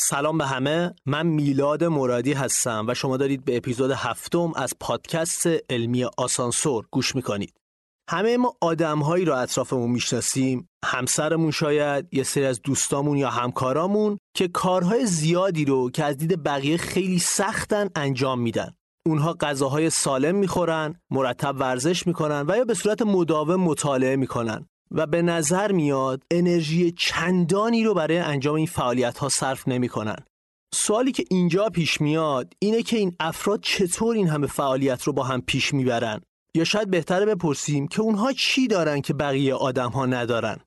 سلام به همه. من میلاد مرادی هستم و شما دارید به اپیزود هفتم از پادکست علمی آسانسور گوش می‌کنید. همه ما آدمهایی را اطرافمون می‌شناسیم. همسرمون شاید یه سری از دوستامون یا همکارامون که کارهای زیادی رو که از دید بقیه خیلی سختن انجام میدن. اونها غذاهای سالم می‌خورن مرتب ورزش می‌کنن و یا به صورت مداوم مطالعه می‌کنن. و به نظر میاد انرژی چندانی رو برای انجام این فعالیت ها صرف نمی کنن. سوالی که اینجا پیش میاد اینه که این افراد چطور این همه فعالیت رو با هم پیش می‌برن یا شاید بهتره بپرسیم که اونها چی دارن که بقیه آدم ها ندارن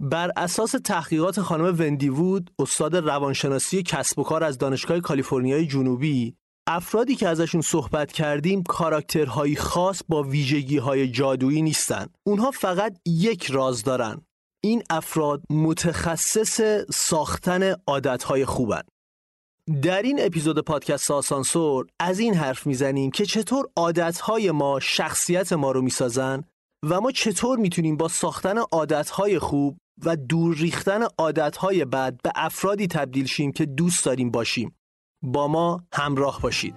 بر اساس تحقیقات خانم وندی وود استاد روانشناسی کسب و کار از دانشگاه کالیفرنیای جنوبی افرادی که ازشون صحبت کردیم کاراکترهایی خاص با ویژگی های جادویی نیستن. اونها فقط یک راز دارن. این افراد متخصص ساختن عادتهای خوبن. در این اپیزود پادکست آسانسور از این حرف می‌زنیم که چطور عادتهای ما شخصیت ما رو می‌سازن و ما چطور می‌تونیم با ساختن عادتهای خوب و دور ریختن عادتهای بد به افرادی تبدیل شیم که دوست داریم باشیم. با ما همراه باشید.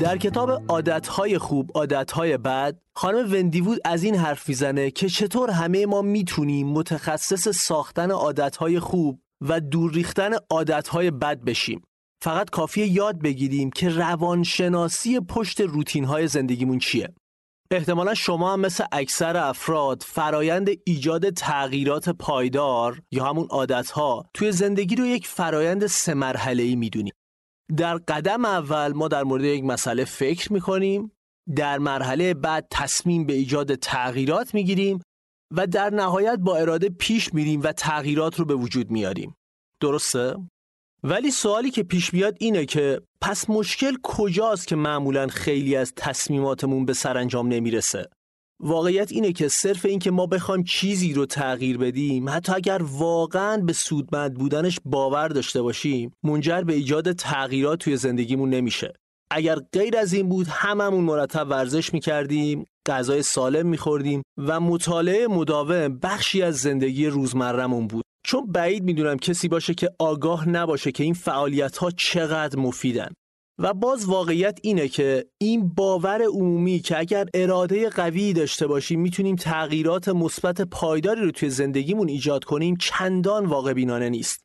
در کتاب عادتهای خوب عادتهای بد خانم وندیوود از این حرف می‌زنه که چطور همه ما می‌تونیم متخصص ساختن عادتهای خوب و دور ریختن عادتهای بد بشیم. فقط کافیه یاد بگیریم که روانشناسی پشت روتین های زندگیمون چیه. احتمالا شما هم مثل اکثر افراد فرایند ایجاد تغییرات پایدار یا همون عادت ها توی زندگی رو یک فرایند سه مرحله ای می‌دونیم در قدم اول ما در مورد یک مسئله فکر می‌کنیم در مرحله بعد تصمیم به ایجاد تغییرات می‌گیریم و در نهایت با اراده پیش میریم و تغییرات رو به وجود میاریم درسته؟ ولی سوالی که پیش بیاد اینه که پس مشکل کجاست که معمولا خیلی از تصمیماتمون به سرانجام نمی‌رسه؟ واقعیت اینه که صرف این که ما بخوایم چیزی رو تغییر بدیم حتی اگر واقعا به سودمند بودنش باور داشته باشیم منجر به ایجاد تغییرات توی زندگیمون نمیشه. اگر غیر از این بود هممون مرتب ورزش می‌کردیم غذای سالم میخوردیم و مطالعه مداوم بخشی از زندگی روزمرهمون بود. چون بعید می‌دونم کسی باشه که آگاه نباشه که این فعالیت ها چقدر مفیدن. و باز واقعیت اینه که این باور عمومی که اگر اراده قوی داشته باشیم می‌تونیم تغییرات مثبت پایداری رو توی زندگیمون ایجاد کنیم چندان واقع بینانه نیست.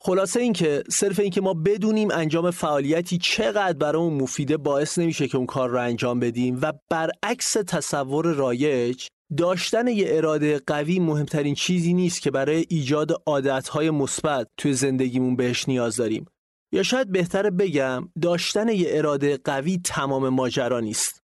خلاصه اینکه صرف اینکه ما بدونیم انجام فعالیتی چقدر برامون مفیده باعث نمیشه که اون کار رو انجام بدیم و برعکس تصور رایج داشتن یه اراده قوی مهمترین چیزی نیست که برای ایجاد عادتهای مثبت توی زندگیمون بهش نیاز داریم. یا شاید بهتره بگم داشتن یه اراده قوی تمام ماجرا نیست.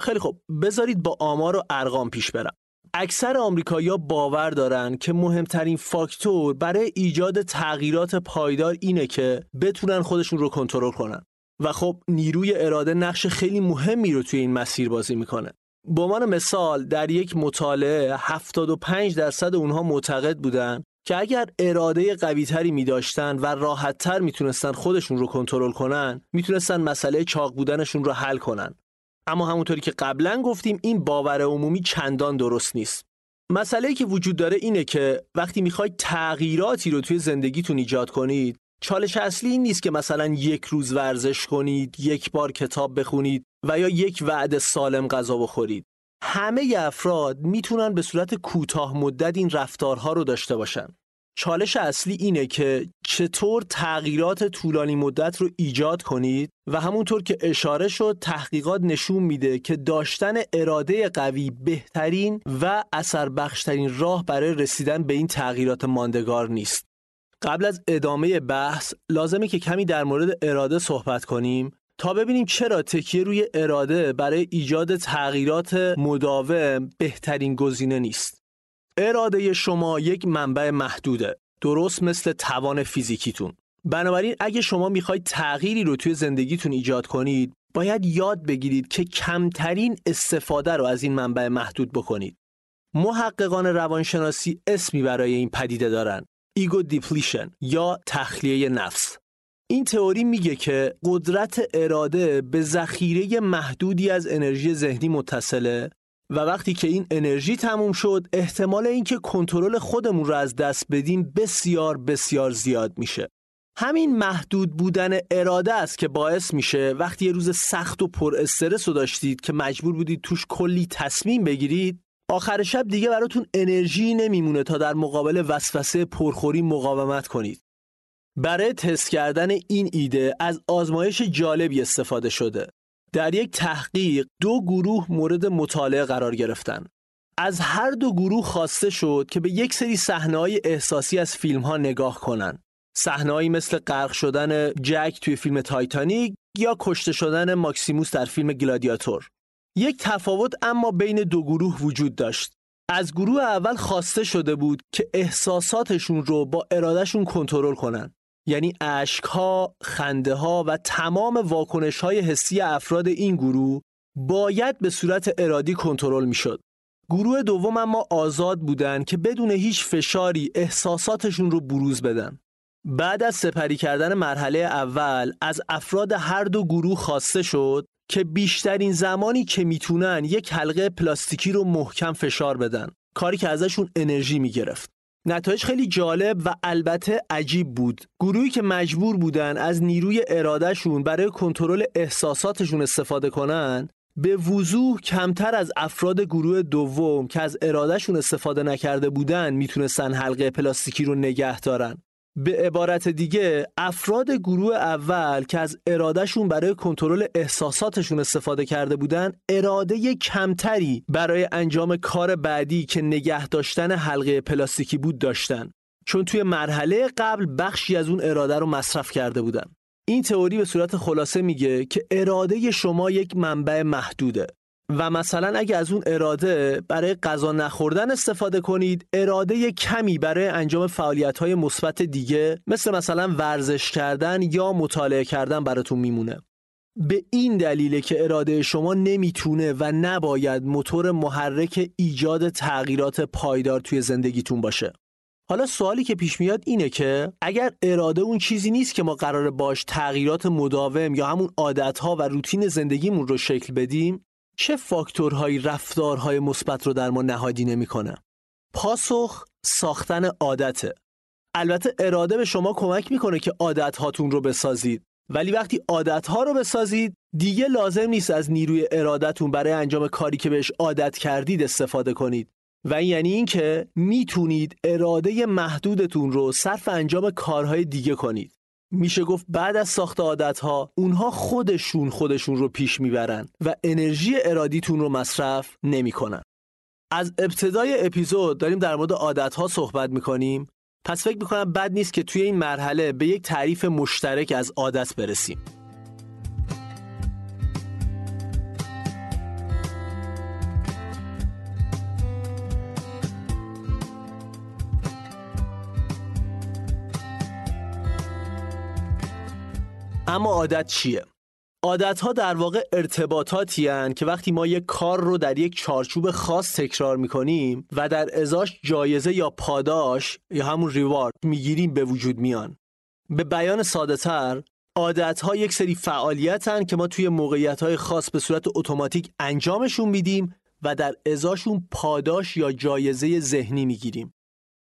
خیلی خب بذارید با آمار و ارقام پیش برم. اکثر آمریکایی‌ها باور دارن که مهمترین فاکتور برای ایجاد تغییرات پایدار اینه که بتونن خودشون رو کنترل کنن. و خب نیروی اراده نقش خیلی مهمی رو توی این مسیر بازی می‌کنه. به عنوان مثال در یک مطالعه 75 درصد اونها معتقد بودن که اگر اراده قوی تری می داشتن و راحت تر می‌تونستن خودشون رو کنترل کنن می‌تونستن مسئله چاق بودنشون رو حل کنن. اما همونطوری که قبلا گفتیم این باور عمومی چندان درست نیست. مسئله که وجود داره اینه که وقتی می‌خواید تغییراتی رو توی زندگیتون ایجاد کنید چالش اصلی این نیست که مثلا یک روز ورزش کنید یک بار کتاب بخونید و یا یک وعده سالم غذا بخورید. همه افراد می‌تونن به صورت کوتاه مدت این رفتارها رو داشته باشن. چالش اصلی اینه که چطور تغییرات طولانی مدت رو ایجاد کنید و همونطور که اشاره شد تحقیقات نشون میده که داشتن اراده قوی بهترین و اثر بخشترین راه برای رسیدن به این تغییرات ماندگار نیست. قبل از ادامه بحث لازمه که کمی در مورد اراده صحبت کنیم. تا ببینیم چرا تکیه روی اراده برای ایجاد تغییرات مداوم بهترین گزینه نیست. اراده شما یک منبع محدوده درست مثل توان فیزیکیتون. بنابراین اگه شما می‌خواید تغییری رو توی زندگیتون ایجاد کنید باید یاد بگیرید که کمترین استفاده رو از این منبع محدود بکنید. محققان روانشناسی اسمی برای این پدیده دارن ego depletion یا تخلیه نفس. این تئوری میگه که قدرت اراده به ذخیره محدودی از انرژی ذهنی متصله و وقتی که این انرژی تموم شد احتمال اینکه کنترل خودمون رو از دست بدیم بسیار بسیار زیاد میشه. همین محدود بودن اراده است که باعث میشه وقتی یه روز سخت و پر استرس رو داشتید که مجبور بودید توش کلی تصمیم بگیرید آخر شب دیگه براتون انرژی نمیمونه تا در مقابل وسوسه پرخوری مقاومت کنید. برای تست کردن این ایده از آزمایش جالبی استفاده شده. در یک تحقیق دو گروه مورد مطالعه قرار گرفتن. از هر دو گروه خواسته شد که به یک سری صحنه‌های احساسی از فیلم ها نگاه کنن. صحنه‌ای مثل غرق شدن جک توی فیلم تایتانیک یا کشته شدن ماکسیموس در فیلم گلادیاتور. یک تفاوت اما بین دو گروه وجود داشت. از گروه اول خواسته شده بود که احساساتشون رو با ارادهشون کنترل کنن. یعنی اشکها، خنده ها و تمام واکنش های حسی افراد این گروه باید به صورت ارادی کنترل می شد. گروه دوم اما آزاد بودن که بدون هیچ فشاری احساساتشون رو بروز بدن. بعد از سپری کردن مرحله اول از افراد هر دو گروه خواسته شد که بیشترین زمانی که می‌تونن یک حلقه پلاستیکی رو محکم فشار بدن کاری که ازشون انرژی می‌گرفت نتایج خیلی جالب و البته عجیب بود. گروهی که مجبور بودن از نیروی ارادهشون برای کنترل احساساتشون استفاده کنن به وضوح کمتر از افراد گروه دوم که از ارادهشون استفاده نکرده بودن می‌تونستن حلقه پلاستیکی رو نگه دارن. به عبارت دیگه افراد گروه اول که از ارادهشون برای کنترل احساساتشون استفاده کرده بودن اراده کمتری برای انجام کار بعدی که نگه داشتن حلقه پلاستیکی بود داشتن. چون توی مرحله قبل بخشی از اون اراده رو مصرف کرده بودن. این تئوری به صورت خلاصه میگه که اراده شما یک منبع محدوده. و مثلا اگه از اون اراده برای غذا نخوردن استفاده کنید اراده کمی برای انجام فعالیت های مثبت دیگه مثل مثلا ورزش کردن یا مطالعه کردن براتون میمونه. به این دلیله که اراده شما نمی‌تونه و نباید موتور محرک ایجاد تغییرات پایدار توی زندگیتون باشه. حالا سوالی که پیش میاد اینه که اگر اراده اون چیزی نیست که ما قرار باش تغییرات مداوم یا همون عادتها و روتین زندگیمون رو شکل بدیم چه فاکتورهایی رفتارهای مثبت رو در ما نهادی نمی‌کنه؟ پاسخ ساختن عادته. البته اراده به شما کمک می‌کنه که عادت هاتون رو بسازید ولی وقتی عادت ها رو بسازید دیگه لازم نیست از نیروی ارادتون برای انجام کاری که بهش عادت کردید استفاده کنید و این یعنی اینکه می‌تونید اراده محدودتون رو صرف انجام کارهای دیگه کنید میشه گفت بعد از ساخت عادت ها اونها خودشون خودشون رو پیش می‌برن و انرژی ارادیتون رو مصرف نمی‌کنن. از ابتدای اپیزود داریم در مورد عادت ها صحبت می‌کنیم پس فکر می‌کنم بد نیست که توی این مرحله به یک تعریف مشترک از عادت برسیم. اما عادت چیه؟ عادت ها در واقع ارتباطاتی هن که وقتی ما یک کار رو در یک چارچوب خاص تکرار می‌کنیم و در ازاش جایزه یا پاداش یا همون ریوارد می‌گیریم به وجود میان. به بیان ساده تر عادت ها یک سری فعالیت هن که ما توی موقعیت های خاص به صورت اتوماتیک انجامشون میدیم و در ازاشون پاداش یا جایزه ذهنی می‌گیریم.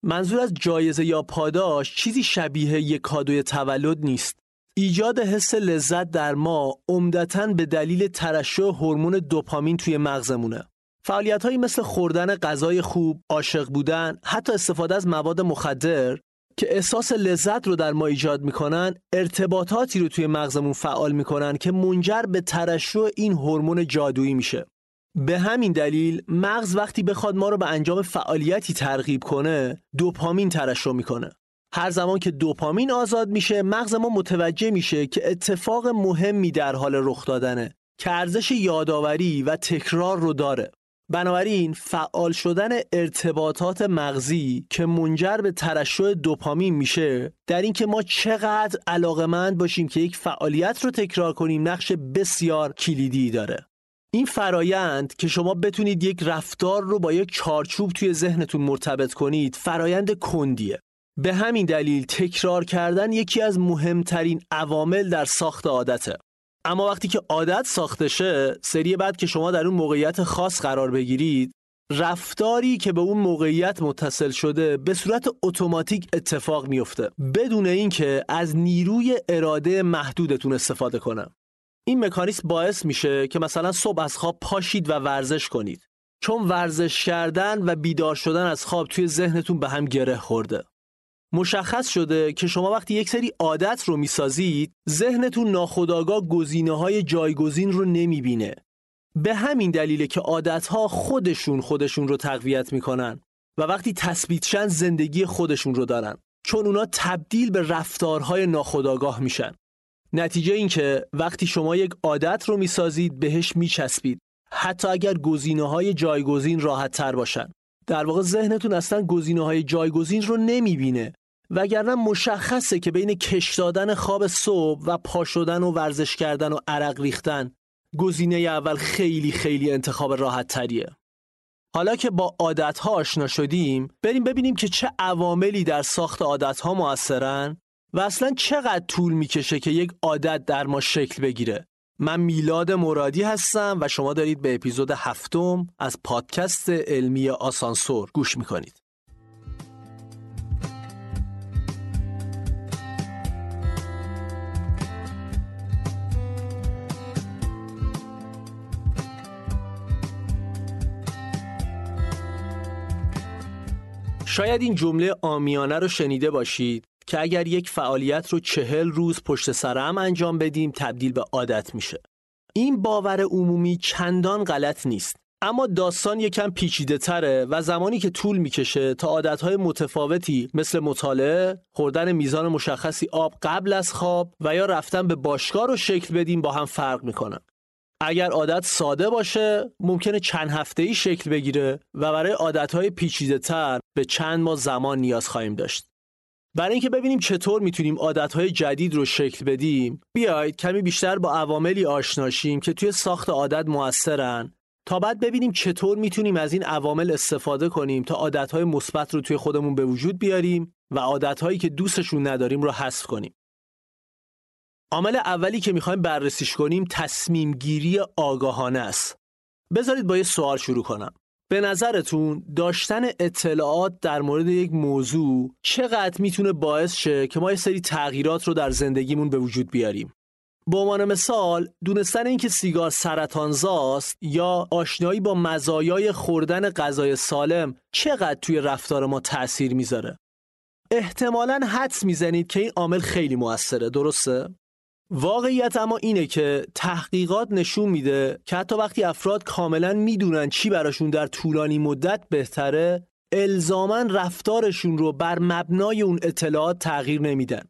منظور از جایزه یا پاداش چیزی شبیه یک کادوی تولد نیست. ایجاد حس لذت در ما عمدتا به دلیل ترشح هورمون دوپامین توی مغزمونه. فعالیت هایی مثل خوردن غذای خوب، عاشق بودن، حتی استفاده از مواد مخدر که احساس لذت رو در ما ایجاد می‌کنن ارتباطاتی رو توی مغزمون فعال می‌کنن که منجر به ترشح این هورمون جادویی میشه به همین دلیل مغز وقتی بخواد ما رو به انجام فعالیتی ترغیب کنه دوپامین ترشح می‌کنه هر زمان که دوپامین آزاد میشه مغز ما متوجه میشه که اتفاق مهمی در حال رخ دادنه. که ارزش یادآوری و تکرار رو داره. بنابراین فعال شدن ارتباطات مغزی که منجر به ترشح دوپامین میشه در اینکه ما چقدر علاقمند باشیم که یک فعالیت رو تکرار کنیم نقش بسیار کلیدی داره. این فرایند که شما بتونید یک رفتار رو با یک چارچوب توی ذهنتون مرتبط کنید فرایند کندیه. به همین دلیل تکرار کردن یکی از مهمترین عوامل در ساخت عادته. اما وقتی که عادت ساخته شه سری بعد که شما در اون موقعیت خاص قرار بگیرید رفتاری که به اون موقعیت متصل شده به صورت اتوماتیک اتفاق میفته بدون اینکه از نیروی اراده محدودتون استفاده کنه. این مکانیسم باعث میشه که مثلا صبح از خواب پاشید و ورزش کنید. چون ورزش کردن و بیدار شدن از خواب توی ذهنتون به هم گره خورده. مشخص شده که شما وقتی یک سری عادت رو می‌سازید ذهنتون ناخودآگاه گزینه های جایگزین رو نمی‌بینه. به همین دلیله که عادتها خودشون خودشون رو تقویت می‌کنن و وقتی تثبیت زندگی خودشون رو دارن. چون اونا تبدیل به رفتارهای ناخودآگاه میشن. نتیجه این که وقتی شما یک عادت رو می‌سازید بهش میچسبید. حتی اگر گزینه های جایگزین راحت تر باشن. در واقع ذهنتون اصلا گزینه های جایگزین رو نمی‌بینه. وگرنه مشخصه که بین کش دادن خواب صبح و پا شدن و ورزش کردن و عرق ریختن گزینه اول خیلی خیلی انتخاب راحت تریه. حالا که با عادت ها آشنا شدیم بریم ببینیم که چه عواملی در ساخت عادت ها موثرن و اصلا چقدر طول می‌کشه که یک عادت در ما شکل بگیره. من میلاد مرادی هستم و شما دارید به اپیزود هفتم از پادکست علمی آسانسور گوش می‌کنید. شاید این جمله آمیانه رو شنیده باشید که اگر یک فعالیت رو چهل روز پشت سر هم انجام بدیم تبدیل به عادت میشه. این باور عمومی چندان غلط نیست. اما داستان یکم پیچیده تره و زمانی که طول می‌کشه تا عادتهای متفاوتی مثل مطالعه، خوردن میزان مشخصی آب قبل از خواب و یا رفتن به باشگاه رو شکل بدیم با هم فرق می‌کنن. اگر عادت ساده باشه ممکنه چند هفته ای شکل بگیره و برای عادتهای پیچیده تر به چند ماه زمان نیاز خواهیم داشت. برای اینکه ببینیم چطور می‌تونیم عادتهای جدید رو شکل بدیم بیاید کمی بیشتر با عواملی آشناشیم که توی ساخت عادت موثرن تا بعد ببینیم چطور می‌تونیم از این عوامل استفاده کنیم تا عادتهای مثبت رو توی خودمون به وجود بیاریم و عادتهایی که دوستشون نداریم رو حذف کنیم. عامل اولی که می‌خوایم بررسیش کنیم تصمیم گیری آگاهانه است. بذارید با یه سوال شروع کنم. به نظرتون داشتن اطلاعات در مورد یک موضوع چقدر می‌تونه باعث شه که ما یه سری تغییرات رو در زندگیمون به وجود بیاریم؟ به عنوان مثال دونستن اینکه سیگار سرطانزاست یا آشنایی با مزایای خوردن غذای سالم چقدر توی رفتار ما تأثیر می‌ذاره؟ احتمالاً حدس می‌زنید که این عامل خیلی موثره درسته؟ واقعیت اما اینه که تحقیقات نشون میده که حتی وقتی افراد کاملا می‌دونن چی براشون در طولانی مدت بهتره الزاما رفتارشون رو بر مبنای اون اطلاعات تغییر نمیدن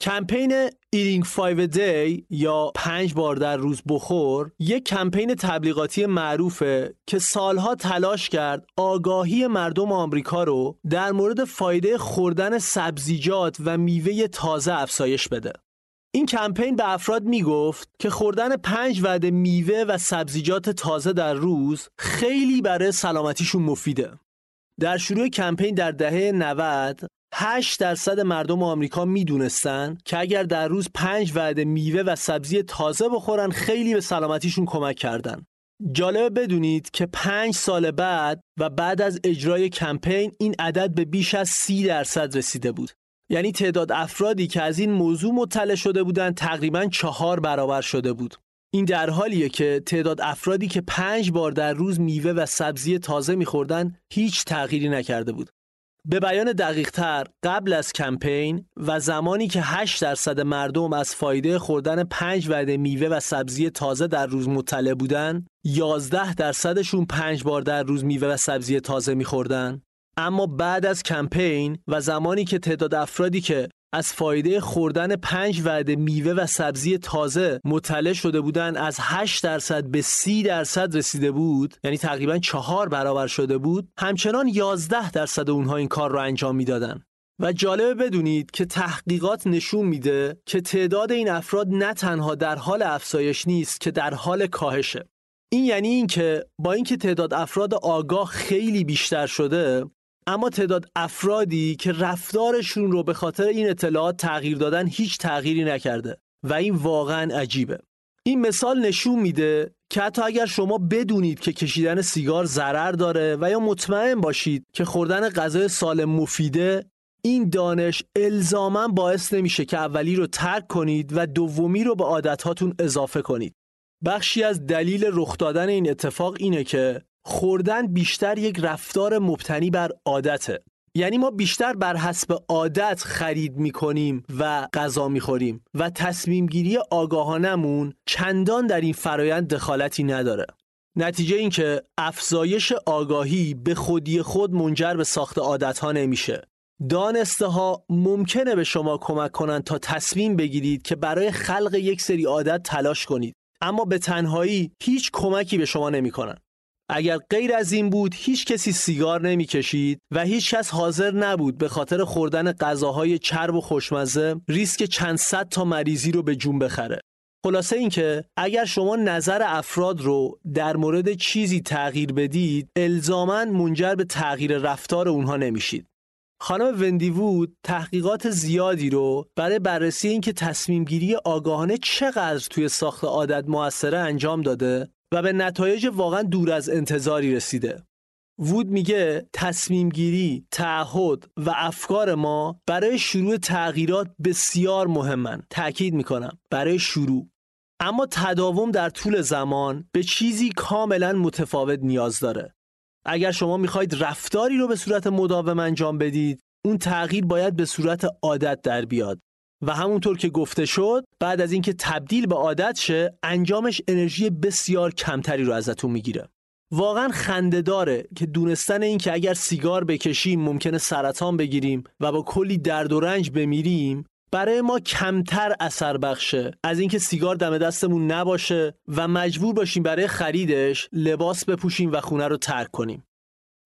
کمپین Eating 5 Day یا پنج بار در روز بخور یک کمپین تبلیغاتی معروفه که سالها تلاش کرد آگاهی مردم آمریکا رو در مورد فایده خوردن سبزیجات و میوه تازه افزایش بده. این کمپین به افراد می‌گفت که خوردن پنج وعده میوه و سبزیجات تازه در روز خیلی برای سلامتیشون مفیده. در شروع کمپین در دهه 90 8 درصد مردم آمریکا می‌دونستن که اگر در روز پنج وعده میوه و سبزی تازه بخورن خیلی به سلامتیشون کمک کردن. جالبه بدونید که پنج سال بعد و بعد از اجرای کمپین این عدد به بیش از سی درصد رسیده بود. یعنی تعداد افرادی که از این موضوع مطلع شده بودند تقریبا چهار برابر شده بود. این در حالیه که تعداد افرادی که پنج بار در روز میوه و سبزی تازه میخوردن هیچ تغییری نکرده بود. به بیان دقیق تر قبل از کمپین و زمانی که 8 درصد مردم از فایده خوردن 5 وعده میوه و سبزی تازه در روز مطلع بودن 11 درصدشون 5 بار در روز میوه و سبزی تازه میخوردن اما بعد از کمپین و زمانی که تعداد افرادی که از فایده خوردن پنج وعده میوه و سبزی تازه مطلع شده بودند از 8 درصد به 30 درصد رسیده بود یعنی تقریبا چهار برابر شده بود همچنان 11 درصد اونها این کار رو انجام می‌دادن. و جالبه بدونید که تحقیقات نشون میده که تعداد این افراد نه تنها در حال افزایش نیست که در حال کاهشه. این یعنی اینکه با اینکه تعداد افراد آگاه خیلی بیشتر شده اما تعداد افرادی که رفتارشون رو به خاطر این اطلاعات تغییر دادن هیچ تغییری نکرده و این واقعا عجیبه این مثال نشون میده که حتی اگر شما بدونید که کشیدن سیگار ضرر داره و یا مطمئن باشید که خوردن غذای سالم مفیده این دانش الزاما باعث نمیشه که اولی رو ترک کنید و دومی رو به عادتهاتون اضافه کنید. بخشی از دلیل رخ دادن این اتفاق اینه که خوردن بیشتر یک رفتار مبتنی بر عادته. یعنی ما بیشتر بر حسب عادت خرید می‌کنیم و غذا می‌خوریم و تصمیم گیری آگاهانمون چندان در این فرایند دخالتی نداره. نتیجه این که افزایش آگاهی به خودی خود منجر به ساخت عادت ها نمیشه دانسته ها ممکنه به شما کمک کنند تا تصمیم بگیرید که برای خلق یک سری عادت تلاش کنید اما به تنهایی هیچ کمکی به شما نمی‌کنن. اگر غیر از این بود هیچ کسی سیگار نمی‌کشید و هیچ کس حاضر نبود به خاطر خوردن غذاهای چرب و خوشمزه ریسک چند صد تا مریضی رو به جون بخره. خلاصه اینکه اگر شما نظر افراد رو در مورد چیزی تغییر بدید الزاما منجر به تغییر رفتار اونها نمیشید. خانم وندی وود تحقیقات زیادی رو برای بررسی اینکه تصمیم گیری آگاهانه چقدر توی ساخت عادت موثره انجام داده و به نتایج واقعا دور از انتظاری رسیده. وود میگه تصمیم گیری، تعهد و افکار ما برای شروع تغییرات بسیار مهمن. تأکید می‌کنم برای شروع. اما تداوم در طول زمان به چیزی کاملا متفاوت نیاز داره. اگر شما می‌خواید رفتاری رو به صورت مداوم انجام بدید اون تغییر باید به صورت عادت در بیاد و همونطور که گفته شد بعد از اینکه تبدیل به عادت شه انجامش انرژی بسیار کمتری رو ازتون می‌گیره واقعا خنده داره که دونستن این که اگر سیگار بکشیم ممکنه سرطان بگیریم و با کلی درد و رنج بمیریم برای ما کمتر اثر بخشه از اینکه سیگار دم دستمون نباشه و مجبور باشیم برای خریدش لباس بپوشیم و خونه رو ترک کنیم.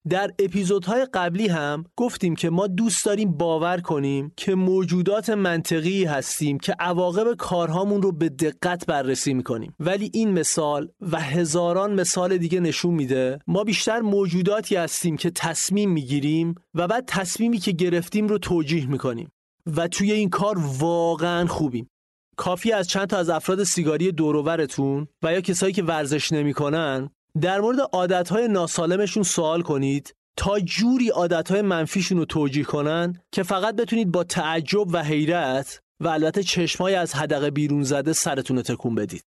در اپیزودهای قبلی هم گفتیم که ما دوست داریم باور کنیم که موجودات منطقی هستیم که عواقب کارهامون رو به دقت بررسی می‌کنیم. ولی این مثال و هزاران مثال دیگه نشون میده ما بیشتر موجوداتی هستیم که تصمیم می‌گیریم و بعد تصمیمی که گرفتیم رو توجیه می‌کنیم و توی این کار واقعا خوبیم. کافی از چند تا از افراد سیگاری دوروورتون و یا کسایی که ورزش نمی‌کنن در مورد عادتهای ناسالمشون سوال کنید تا جوری عادتهای منفیشون رو توجیه کنن که فقط بتونید با تعجب و حیرت و البته چشمای از حدقه بیرون زده سرتون رو تکون بدید.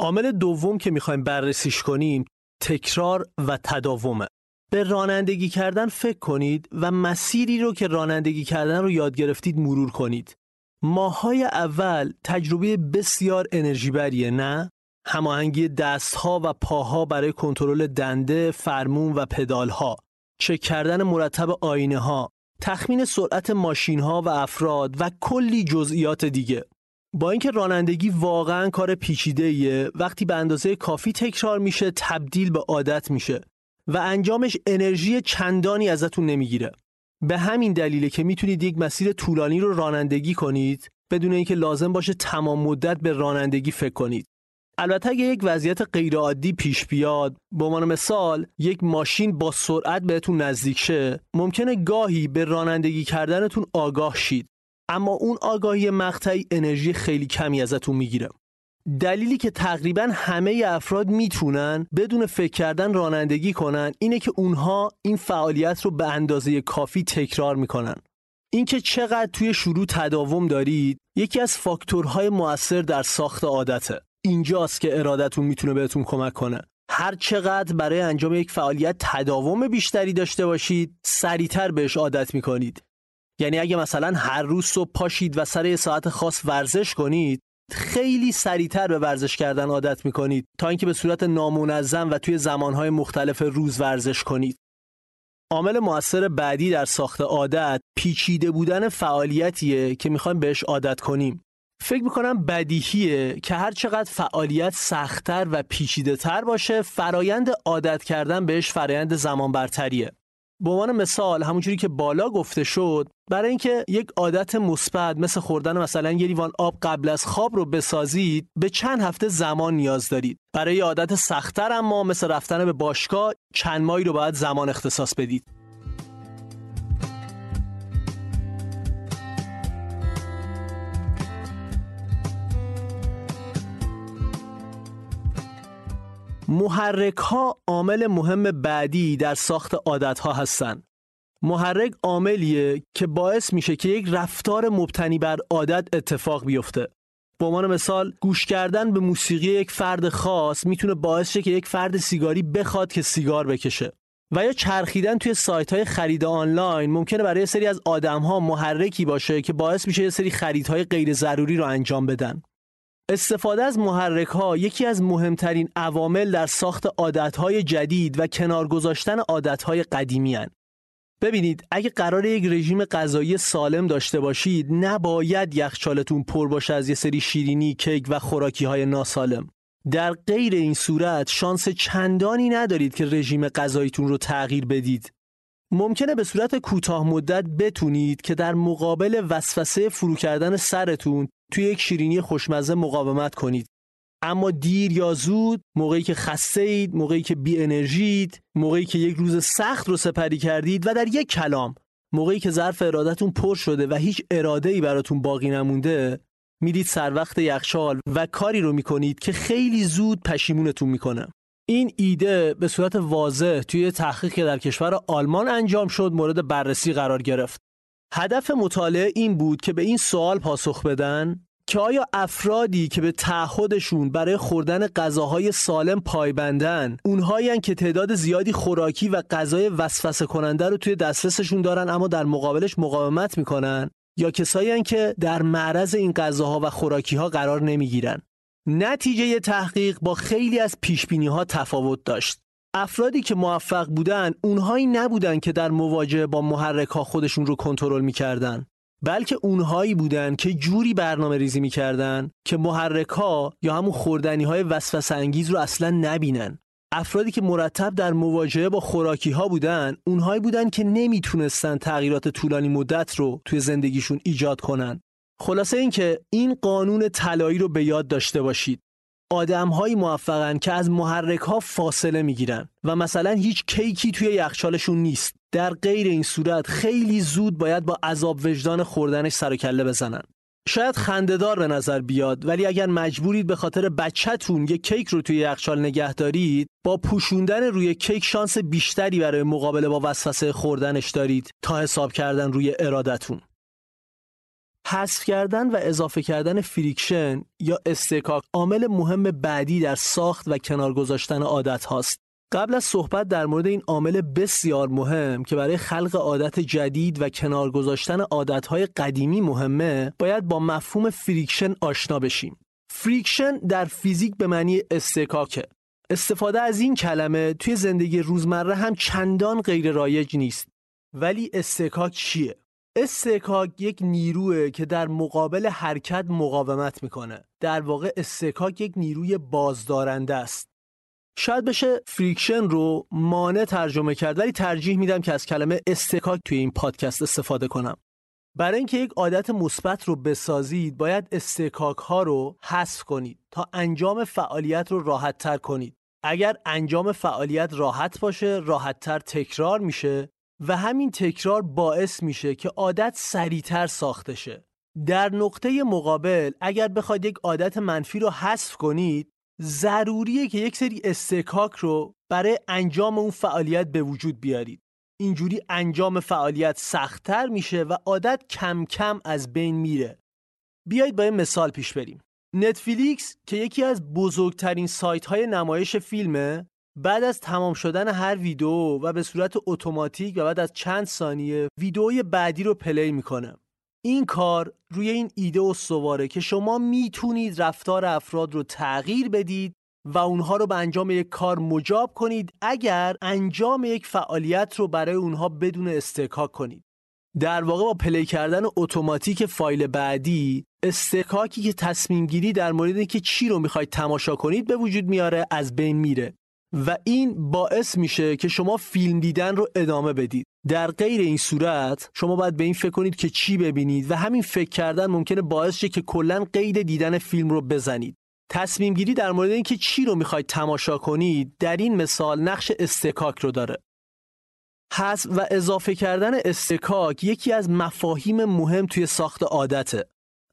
عامل دوم که می‌خوایم بررسیش کنیم تکرار و تداومه. به رانندگی کردن فکر کنید و مسیری رو که رانندگی کردن رو یاد گرفتید مرور کنید. ماهای اول تجربه بسیار انرژی بریه نه؟ هماهنگی دستها و پاها برای کنترل دنده، فرمون و پدالها، چک کردن مرتب آینه ها، تخمین سرعت ماشین ها و افراد و کلی جزئیات دیگه. با اینکه رانندگی واقعا کار پیچیده ایه وقتی به اندازه کافی تکرار میشه تبدیل به عادت میشه و انجامش انرژی چندانی ازتون نمی‌گیره به همین دلیله که می‌تونید یک مسیر طولانی رو رانندگی کنید بدون اینکه لازم باشه تمام مدت به رانندگی فکر کنید البته اگه یک وضعیت غیرعادی پیش بیاد به عنوان مثال یک ماشین با سرعت بهتون نزدیک شه ممکنه گاهی به رانندگی کردنتون آگاه شید. اما اون آگاهی مقطعی انرژی خیلی کمی ازتون می‌گیره. دلیلی که تقریبا همه افراد می‌تونن بدون فکر کردن رانندگی کنن اینه که اونها این فعالیت رو به اندازه کافی تکرار می‌کنن. اینکه چقدر توی شروع تداوم دارید یکی از فاکتورهای مؤثر در ساخت عادته. اینجاست که ارادتون می‌تونه بهتون کمک کنه هر چقدر برای انجام یک فعالیت تداوم بیشتری داشته باشید سریعتر بهش عادت می‌کنید یعنی اگه مثلا هر روز صبح پاشید و سر یه ساعت خاص ورزش کنید خیلی سریعتر به ورزش کردن عادت می‌کنید تا اینکه به صورت نامنظم و توی زمانهای مختلف روز ورزش کنید. عامل موثر بعدی در ساخت عادت پیچیده بودن فعالیتیه که می‌خوایم بهش عادت کنیم. فکر می‌کنم بدیهیه که هر چقدر فعالیت سختتر و پیچیده تر باشه فرایند عادت کردن بهش فرایند زمان برتریه. به عنوان مثال همونجوری که بالا گفته شد برای اینکه یک عادت مثبت مثل خوردن مثلا یه لیوان آب قبل از خواب رو بسازید به چند هفته زمان نیاز دارید برای عادت سختتر اما مثل رفتن به باشگاه چند ماهی رو باید زمان اختصاص بدید محرک ها عامل مهم بعدی در ساخت عادت ها هستند. محرک عاملیه که باعث میشه که یک رفتار مبتنی بر عادت اتفاق بیفته. به عنوان مثال گوش کردن به موسیقی یک فرد خاص می‌تونه باعث شه که یک فرد سیگاری بخواد که سیگار بکشه. و یا چرخیدن توی سایت های خرید آنلاین ممکنه برای سری از آدم ها محرکی باشه که باعث میشه یه سری خریدهای غیر ضروری رو انجام بدن. استفاده از محرک ها یکی از مهمترین عوامل در ساخت عادت های جدید و کنار گذاشتن عادت های قدیمی هن. ببینید اگه قرار یک رژیم غذایی سالم داشته باشید نباید یخچالتون پر باشه از یه سری شیرینی، کیک و خوراکی های ناسالم. در غیر این صورت شانس چندانی ندارید که رژیم غذاییتون رو تغییر بدید. ممکنه به صورت کوتاه مدت بتونید که در مقابل وسوسه فرو کردن سرتون توی یک شیرینی خوشمزه مقاومت کنید. اما دیر یا زود موقعی که خسته اید، موقعی که بی انرژید، موقعی که یک روز سخت رو سپری کردید و در یک کلام موقعی که ظرف ارادتون پر شده و هیچ اراده ای براتون باقی نمونده میرید سر وقت یخچال و کاری رو می‌کنید که خیلی زود پشیمونتون می‌کنه این ایده به صورت واضح توی تحقیق که در کشور آلمان انجام شد مورد بررسی قرار گرفت هدف مطالعه این بود که به این سوال پاسخ بدن که آیا افرادی که به تعهدشون برای خوردن غذاهای سالم پایبندن اونهایی که تعداد زیادی خوراکی و غذای وسوسه کننده رو توی دسترسشون دارن اما در مقابلش مقاومت می‌کنن یا کسایی که در معرض این غذاها و خوراکی ها قرار نمی‌گیرن؟ نتیجه تحقیق با خیلی از پیش ها تفاوت داشت. افرادی که موفق بودن اونهایی نبودن که در مواجهه با محرک ها خودشون رو کنترل می‌کردن. بلکه اونهایی بودن که جوری برنامه ریزی می‌کردن که محرک ها یا همون خوردنی های وسوسه انگیز رو اصلا نبینن. افرادی که مرتب در مواجهه با خوراکی ها بودن اونهایی بودن که نمی‌تونستن تغییرات طولانی مدت رو توی زندگیشون ایجاد کنن. خلاصه اینکه این قانون طلایی رو به یاد داشته باشید. آدمهایی موفقن که از محرک ها فاصله می‌گیرن و مثلا هیچ کیکی توی یخچالشون نیست. در غیر این صورت خیلی زود باید با عذاب وجدان خوردنش سر و کله بزنن. شاید خندهدار به نظر بیاد ولی اگر مجبورید به خاطر بچهتون یک کیک رو توی یخچال نگه دارید با پوشوندن روی کیک شانس بیشتری برای مقابله با وسوسه خوردنش دارید تا حساب کردن روی ارادتون. حذف کردن و اضافه کردن friction یا اصطکاک عامل مهم بعدی در ساخت و کنار گذاشتن عادت هاست. قبل از صحبت در مورد این عامل بسیار مهم که برای خلق عادت جدید و کنار گذاشتن عادتهای قدیمی مهمه باید با مفهوم friction آشنا بشیم. friction در فیزیک به معنی اصطکاکه استفاده از این کلمه توی زندگی روزمره هم چندان غیر رایج نیست. ولی اصطکاک چیه؟ اصطکاک یک نیروه که در مقابل حرکت مقاومت می‌کنه. در واقع اصطکاک یک نیروی بازدارنده است. شاید بشه friction رو مانع ترجمه کرد ولی ترجیح میدم که از کلمه اصطکاک توی این پادکست استفاده کنم. برای اینکه یک عادت مثبت رو بسازید باید استکاک ها رو حذف کنید تا انجام فعالیت رو راحت تر کنید. اگر انجام فعالیت راحت باشه راحت تر تکرار میشه و همین تکرار باعث میشه که عادت سریعتر ساخته شه در نقطه مقابل اگر بخواید یک عادت منفی رو حذف کنید ضروریه که یک سری استکاک رو برای انجام اون فعالیت به وجود بیارید. اینجوری انجام فعالیت سختتر میشه و عادت کم کم از بین میره. بیایید با یه مثال پیش بریم. نتفلیکس که یکی از بزرگترین سایت های نمایش فیلمه بعد از تمام شدن هر ویدیو و به صورت اتوماتیک و بعد از چند ثانیه ویدئوی بعدی رو play می‌کنه. این کار روی این ایده و سواره که شما می‌تونید رفتار افراد رو تغییر بدید و اونها رو به انجام یک کار مجاب کنید اگر انجام یک فعالیت رو برای اونها بدون اصطکاک کنید. در واقع با پلی کردن اتوماتیک فایل بعدی استکاکی که تصمیم گیری در مورد اینکه چی رو می‌خواید تماشا کنید به وجود میاره از بین میره. و این باعث میشه که شما فیلم دیدن رو ادامه بدید. در غیر این صورت شما باید به این فکر کنید که چی ببینید و همین فکر کردن ممکنه باعث شه که کلا قید دیدن فیلم رو بزنید. تصمیم گیری در مورد اینکه چی رو می‌خواید تماشا کنید در این مثال نقش استکاک رو داره. حذف و اضافه کردن استکاک یکی از مفاهیم مهم توی ساخت عادته.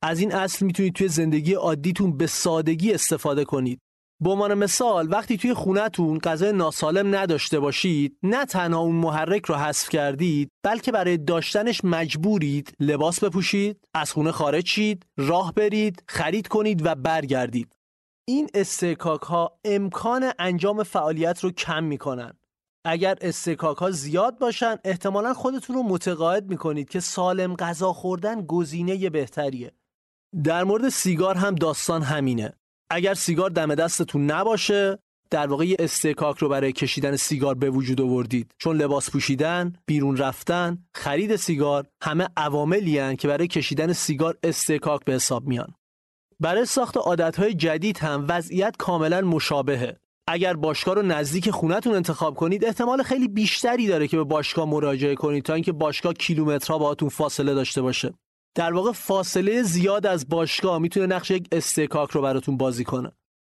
از این اصل می‌تونید توی زندگی عادیتون به سادگی استفاده کنید. به عنوان مثال وقتی توی خونتون غذای ناسالم نداشته باشید نه تنها اون محرک رو حذف کردید بلکه برای داشتنش مجبورید لباس بپوشید از خونه خارج شید راه برید خرید کنید و برگردید. این استکاک ها امکان انجام فعالیت رو کم می‌کنن. اگر استکاک ها زیاد باشن احتمالا خودتون رو متقاعد می‌کنید که سالم غذا خوردن گزینه بهتریه. در مورد سیگار هم داستان همینه. اگر سیگار دم دستتون نباشه در واقع یه استکاک رو برای کشیدن سیگار به وجود آوردید چون لباس پوشیدن، بیرون رفتن، خرید سیگار همه عواملی که برای کشیدن سیگار استکاک به حساب میان. برای ساخت عادتهای جدید هم وضعیت کاملا مشابهه. اگر باشگاه رو نزدیک خونتون انتخاب کنید احتمال خیلی بیشتری داره که به باشگاه مراجعه کنید تا اینکه باشگاه کیلومترها باهاتون فاصله داشته باشه. در واقع فاصله زیاد از باشگاه می‌تونه نقش یک استکاک رو براتون بازی کنه.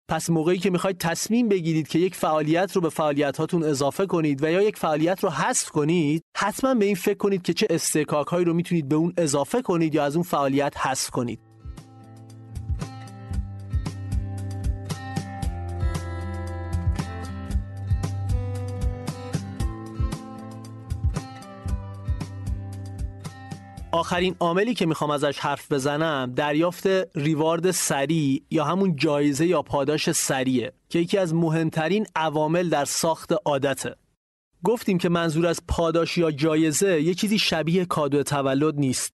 پس موقعی که می‌خواید تصمیم بگیرید که یک فعالیت رو به فعالیت هاتون اضافه کنید و یا یک فعالیت رو حذف کنید حتما به این فکر کنید که چه استکاک هایی رو می‌تونید به اون اضافه کنید یا از اون فعالیت حذف کنید. آخرین عاملی که می‌خوام ازش حرف بزنم دریافت ریوارد سریع یا همون جایزه یا پاداش سریعه که یکی از مهمترین عوامل در ساخت عادته. گفتیم که منظور از پاداش یا جایزه یه چیزی شبیه کادو تولد نیست.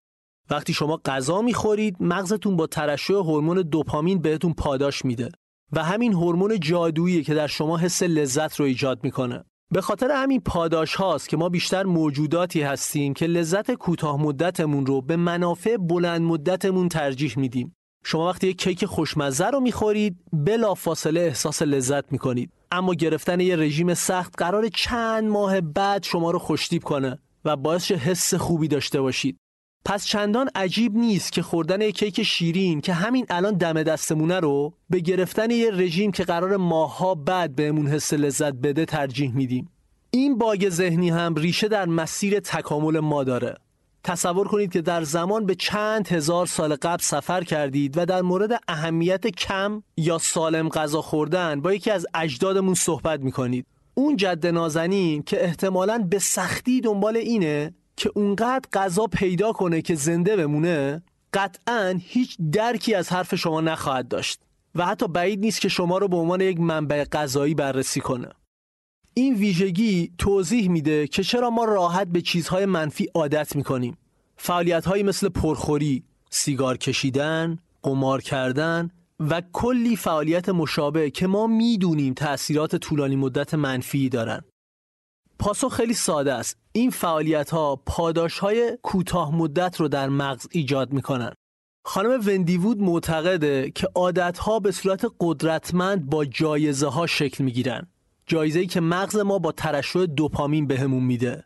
وقتی شما غذا می‌خورید مغزتون با ترشح هورمون دوپامین بهتون پاداش میده و همین هورمون جادویی که در شما حس لذت رو ایجاد می‌کنه. به خاطر همین پاداش هاست که ما بیشتر موجوداتی هستیم که لذت کوتاه مدتمون رو به منافع بلند مدتمون ترجیح میدیم. شما وقتی یک کیک خوشمزه رو می‌خورید بلا فاصله احساس لذت می‌کنید. اما گرفتن یه رژیم سخت قرار چند ماه بعد شما رو خوشتیب کنه و باعث حس خوبی داشته باشید. پس چندان عجیب نیست که خوردن یک کیک شیرین که همین الان دم دستمونه رو به گرفتن یه رژیم که قرار ماها بعد بهمون حس لذت بده ترجیح میدیم. این باگ ذهنی هم ریشه در مسیر تکامل ما داره. تصور کنید که در زمان به چند هزار سال قبل سفر کردید و در مورد اهمیت کم یا سالم غذا خوردن با یکی از اجدادمون صحبت می‌کنید. اون جد نازنین که احتمالاً به سختی دنبال اینه که اونقدر غذا پیدا کنه که زنده بمونه قطعا هیچ درکی از حرف شما نخواهد داشت و حتی بعید نیست که شما رو به عنوان یک منبع غذایی بررسی کنه. این ویژگی توضیح میده که چرا ما راحت به چیزهای منفی عادت می‌کنیم. فعالیت مثل پرخوری، سیگار کشیدن، قمار کردن و کلی فعالیت مشابه که ما می‌دونیم تأثیرات طولانی مدت منفی دارن. پاسخ خیلی ساده است. این فعالیت ها پاداش های کوتاه مدت رو در مغز ایجاد می‌کنن. خانم وندیوود معتقده که عادت ها به صورت قدرتمند با جایزه ها شکل می‌گیرن. جایزه که مغز ما با ترشح دوپامین بهمون میده.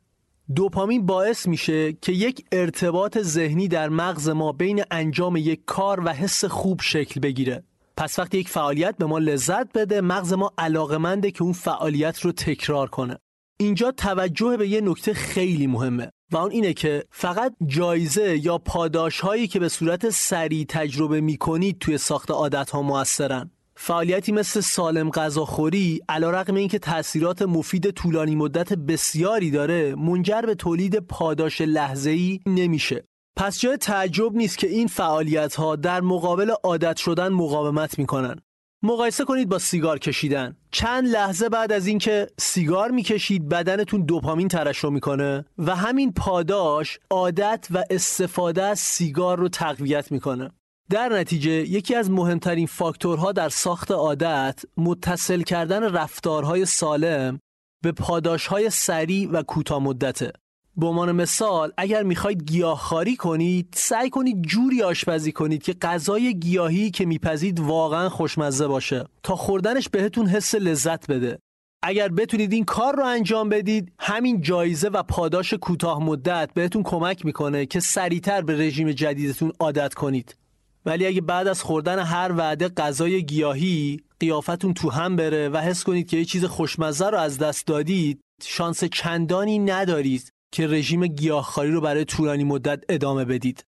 دوپامین باعث میشه که یک ارتباط ذهنی در مغز ما بین انجام یک کار و حس خوب شکل بگیره. پس وقتی یک فعالیت به ما لذت بده مغز ما علاقمنده که اون فعالیت رو تکرار کنه. اینجا توجه به یه نکته خیلی مهمه و اون اینه که فقط جایزه یا پاداش هایی که به صورت سریع تجربه می کنید توی ساخت عادت ها موثرن. فعالیتی مثل سالم غذاخوری علیرغم اینکه تاثیرات مفید طولانی مدت بسیاری داره منجر به تولید پاداش لحظه‌ای نمیشه. پس جای تعجب نیست که این فعالیت ها در مقابل عادت شدن مقاومت می‌کنن. مقایسه کنید با سیگار کشیدن. چند لحظه بعد از اینکه سیگار می‌کشید بدنتون دوپامین ترشح می‌کنه و همین پاداش عادت و استفاده از سیگار رو تقویت می‌کنه. در نتیجه یکی از مهمترین فاکتورها در ساخت عادت متصل کردن رفتارهای سالم به پاداشهای سریع و کوتاه مدته به عنوان مثال اگر می‌خواید گیاهخواری کنید سعی کنید جوری آشپزی کنید که غذای گیاهی که میپزید واقعا خوشمزه باشه. تا خوردنش بهتون حس لذت بده. اگر بتونید این کار رو انجام بدید همین جایزه و پاداش کوتاه مدت بهتون کمک می‌کنه که سریعتر به رژیم جدیدتون عادت کنید. ولی اگه بعد از خوردن هر وعده غذای گیاهی قیافتون تو هم بره و حس کنید که یه چیز خوشمزه رو از دست دادید شانس چندانی ندارید. که رژیم گیاهخواری رو برای طولانی مدت ادامه بدید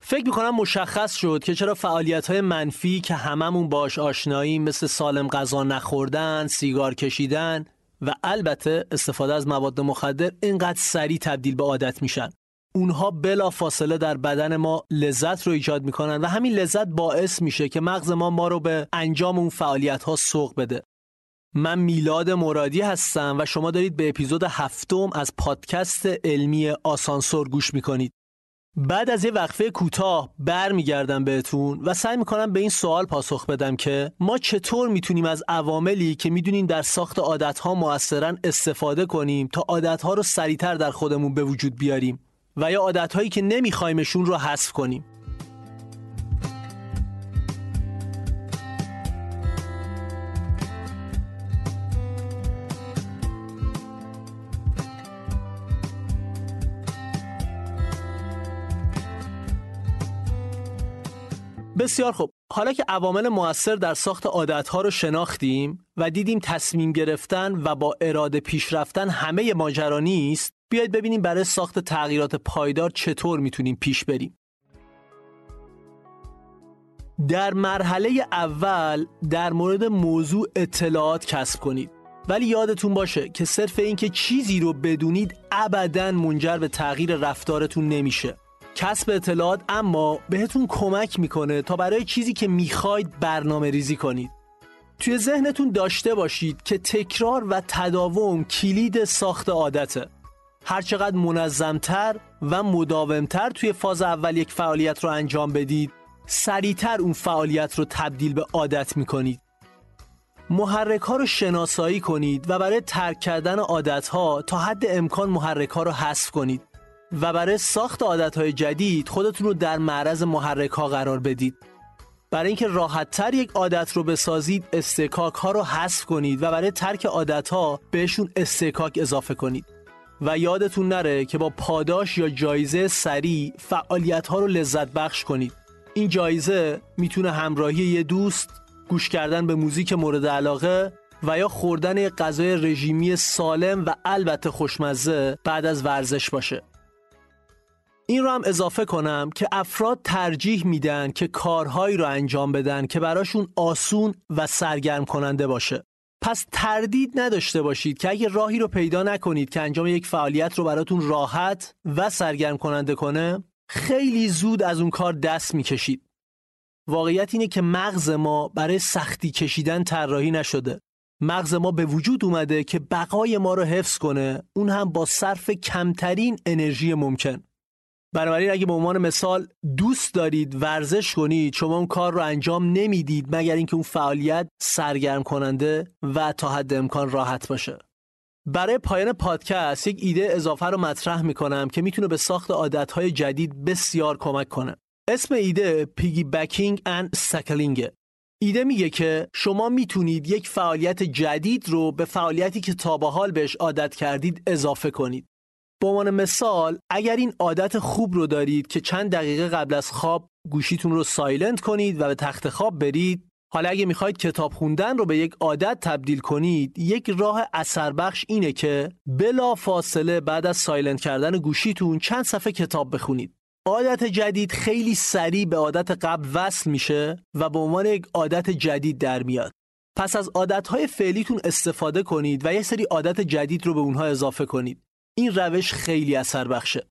فکر می‌کنم مشخص شد که چرا فعالیت های منفی که هممون باش آشنایی مثل سالم غذا نخوردن، سیگار کشیدن و البته استفاده از مواد مخدر اینقدر سریع تبدیل به عادت میشن. اونها بلا فاصله در بدن ما لذت رو ایجاد می‌کنن و همین لذت باعث میشه که مغز ما ما رو به انجام اون فعالیت ها سوق بده. من میلاد مرادی هستم و شما دارید به اپیزود هفتم از پادکست علمی آسانسور گوش می‌کنید. بعد از یه وقفه کوتاه برمیگردم بهتون و سعی می‌کنم به این سوال پاسخ بدم که ما چطور می‌تونیم از عواملی که می‌دونیم در ساخت عادتها موثرا استفاده کنیم تا عادتها رو سریعتر در خودمون به وجود بیاریم و یا عادتهایی که نمیخوایمشون رو حذف کنیم بسیار خوب. حالا که عوامل موثر در ساخت عادتها رو شناختیم و دیدیم تصمیم گرفتن و با اراده پیش رفتن همه ماجرا نیست بیاید ببینیم برای ساخت تغییرات پایدار چطور می‌تونیم پیش بریم. در مرحله اول در مورد موضوع اطلاعات کسب کنید. ولی یادتون باشه که صرف اینکه چیزی رو بدونید ابدا منجر به تغییر رفتارتون نمیشه. کسب اطلاعات اما بهتون کمک می‌کنه تا برای چیزی که می‌خواید برنامه ریزی کنید. توی ذهنتون داشته باشید که تکرار و تداوم کلید ساخت عادته. هرچقدر منظمتر و مداومتر توی فاز اول یک فعالیت رو انجام بدید سریعتر اون فعالیت رو تبدیل به عادت می‌کنید. محرک ها رو شناسایی کنید و برای ترک کردن عادت ها تا حد امکان محرک ها رو حذف کنید. و برای ساخت های جدید خودتون رو در معرض محرک ها قرار بدید. برای اینکه راحت تر یک عادت رو بسازید استکاک ها رو حذف کنید و برای ترک عادت ها بهشون استکاک اضافه کنید. و یادتون نره که با پاداش یا جایزه سریع فعالیت ها رو لذت بخش کنید. این جایزه می‌تونه همراهی یه دوست گوش کردن به موزیک مورد علاقه و یا خوردن غذای رژیمی سالم و البته خوشمزه بعد از ورزش باشه. این رو هم اضافه کنم که افراد ترجیح میدن که کارهایی رو انجام بدن که براشون آسون و سرگرم کننده باشه. پس تردید نداشته باشید که اگه راهی رو پیدا نکنید که انجام یک فعالیت رو براتون راحت و سرگرم کننده کنه خیلی زود از اون کار دست می‌کشید. واقعیت اینه که مغز ما برای سختی کشیدن طراحی نشده. مغز ما به وجود اومده که بقای ما رو حفظ کنه. اون هم با صرف کمترین انرژی ممکن. بنابراین اگه به عنوان مثال دوست دارید ورزش کنید شما اون کار رو انجام نمی‌دید مگر اینکه اون فعالیت سرگرم کننده و تا حد امکان راحت باشه. برای پایان پادکست یک ایده اضافه رو مطرح می‌کنم که می‌تونه به ساخت عادتهای جدید بسیار کمک کنه. اسم ایده piggybacking and scaling. ایده میگه که شما می‌تونید یک فعالیت جدید رو به فعالیتی که تا به حال بهش عادت کردید اضافه کنید. به عنوان مثال اگر این عادت خوب رو دارید که چند دقیقه قبل از خواب گوشیتون رو silent کنید و به تخت خواب برید حالا اگه می‌خواید کتاب خوندن رو به یک عادت تبدیل کنید یک راه اثر بخش اینه که بلا فاصله بعد از silent کردن گوشیتون چند صفحه کتاب بخونید. عادت جدید خیلی سریع به عادت قبل وصل میشه و به عنوان یک عادت جدید در میاد. پس از عادتهای فعلیتون استفاده کنید و یه سری عادت جدید رو به اونها اضافه کنید. این روش خیلی اثر بخشه.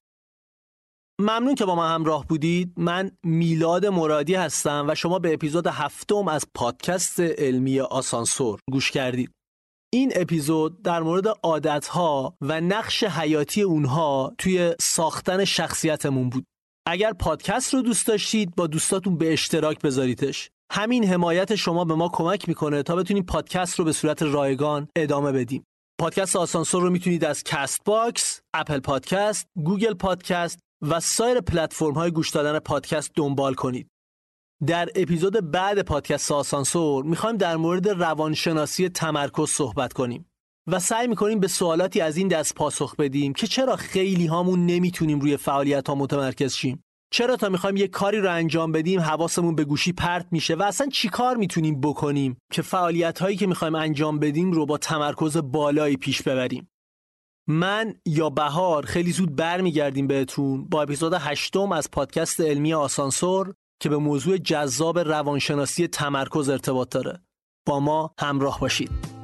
ممنون که با ما همراه بودید. من میلاد مرادی هستم و شما به اپیزود هفتم از پادکست علمی آسانسور گوش کردید. این اپیزود در مورد عادتها و نقش حیاتی اونها توی ساختن شخصیتمون بود. اگر پادکست رو دوست داشتید با دوستاتون به اشتراک بذاریدش. همین حمایت شما به ما کمک می‌کنه تا بتونیم پادکست رو به صورت رایگان ادامه بدیم. پادکست آسانسور رو می‌تونید از Castbox، Apple Podcast، Google Podcast و سایر پلتفرم های گوش دادن پادکست دنبال کنید. در اپیزود بعد پادکست آسانسور می‌خوایم در مورد روانشناسی تمرکز صحبت کنیم و سعی می‌کنیم به سوالاتی از این دست پاسخ بدیم که چرا خیلی هامون نمی‌تونیم روی فعالیت ها متمرکز شیم چرا تا می‌خوایم یه کاری رو انجام بدیم حواسمون به گوشی پرت میشه و اصلا چی کار می‌تونیم بکنیم که فعالیت هایی که می‌خوایم انجام بدیم رو با تمرکز بالایی پیش ببریم؟ من یا بهار خیلی زود برمیگردیم بهتون با اپیزود هشتم از پادکست علمی آسانسور که به موضوع جذاب روانشناسی تمرکز ارتباط داره. با ما همراه باشید.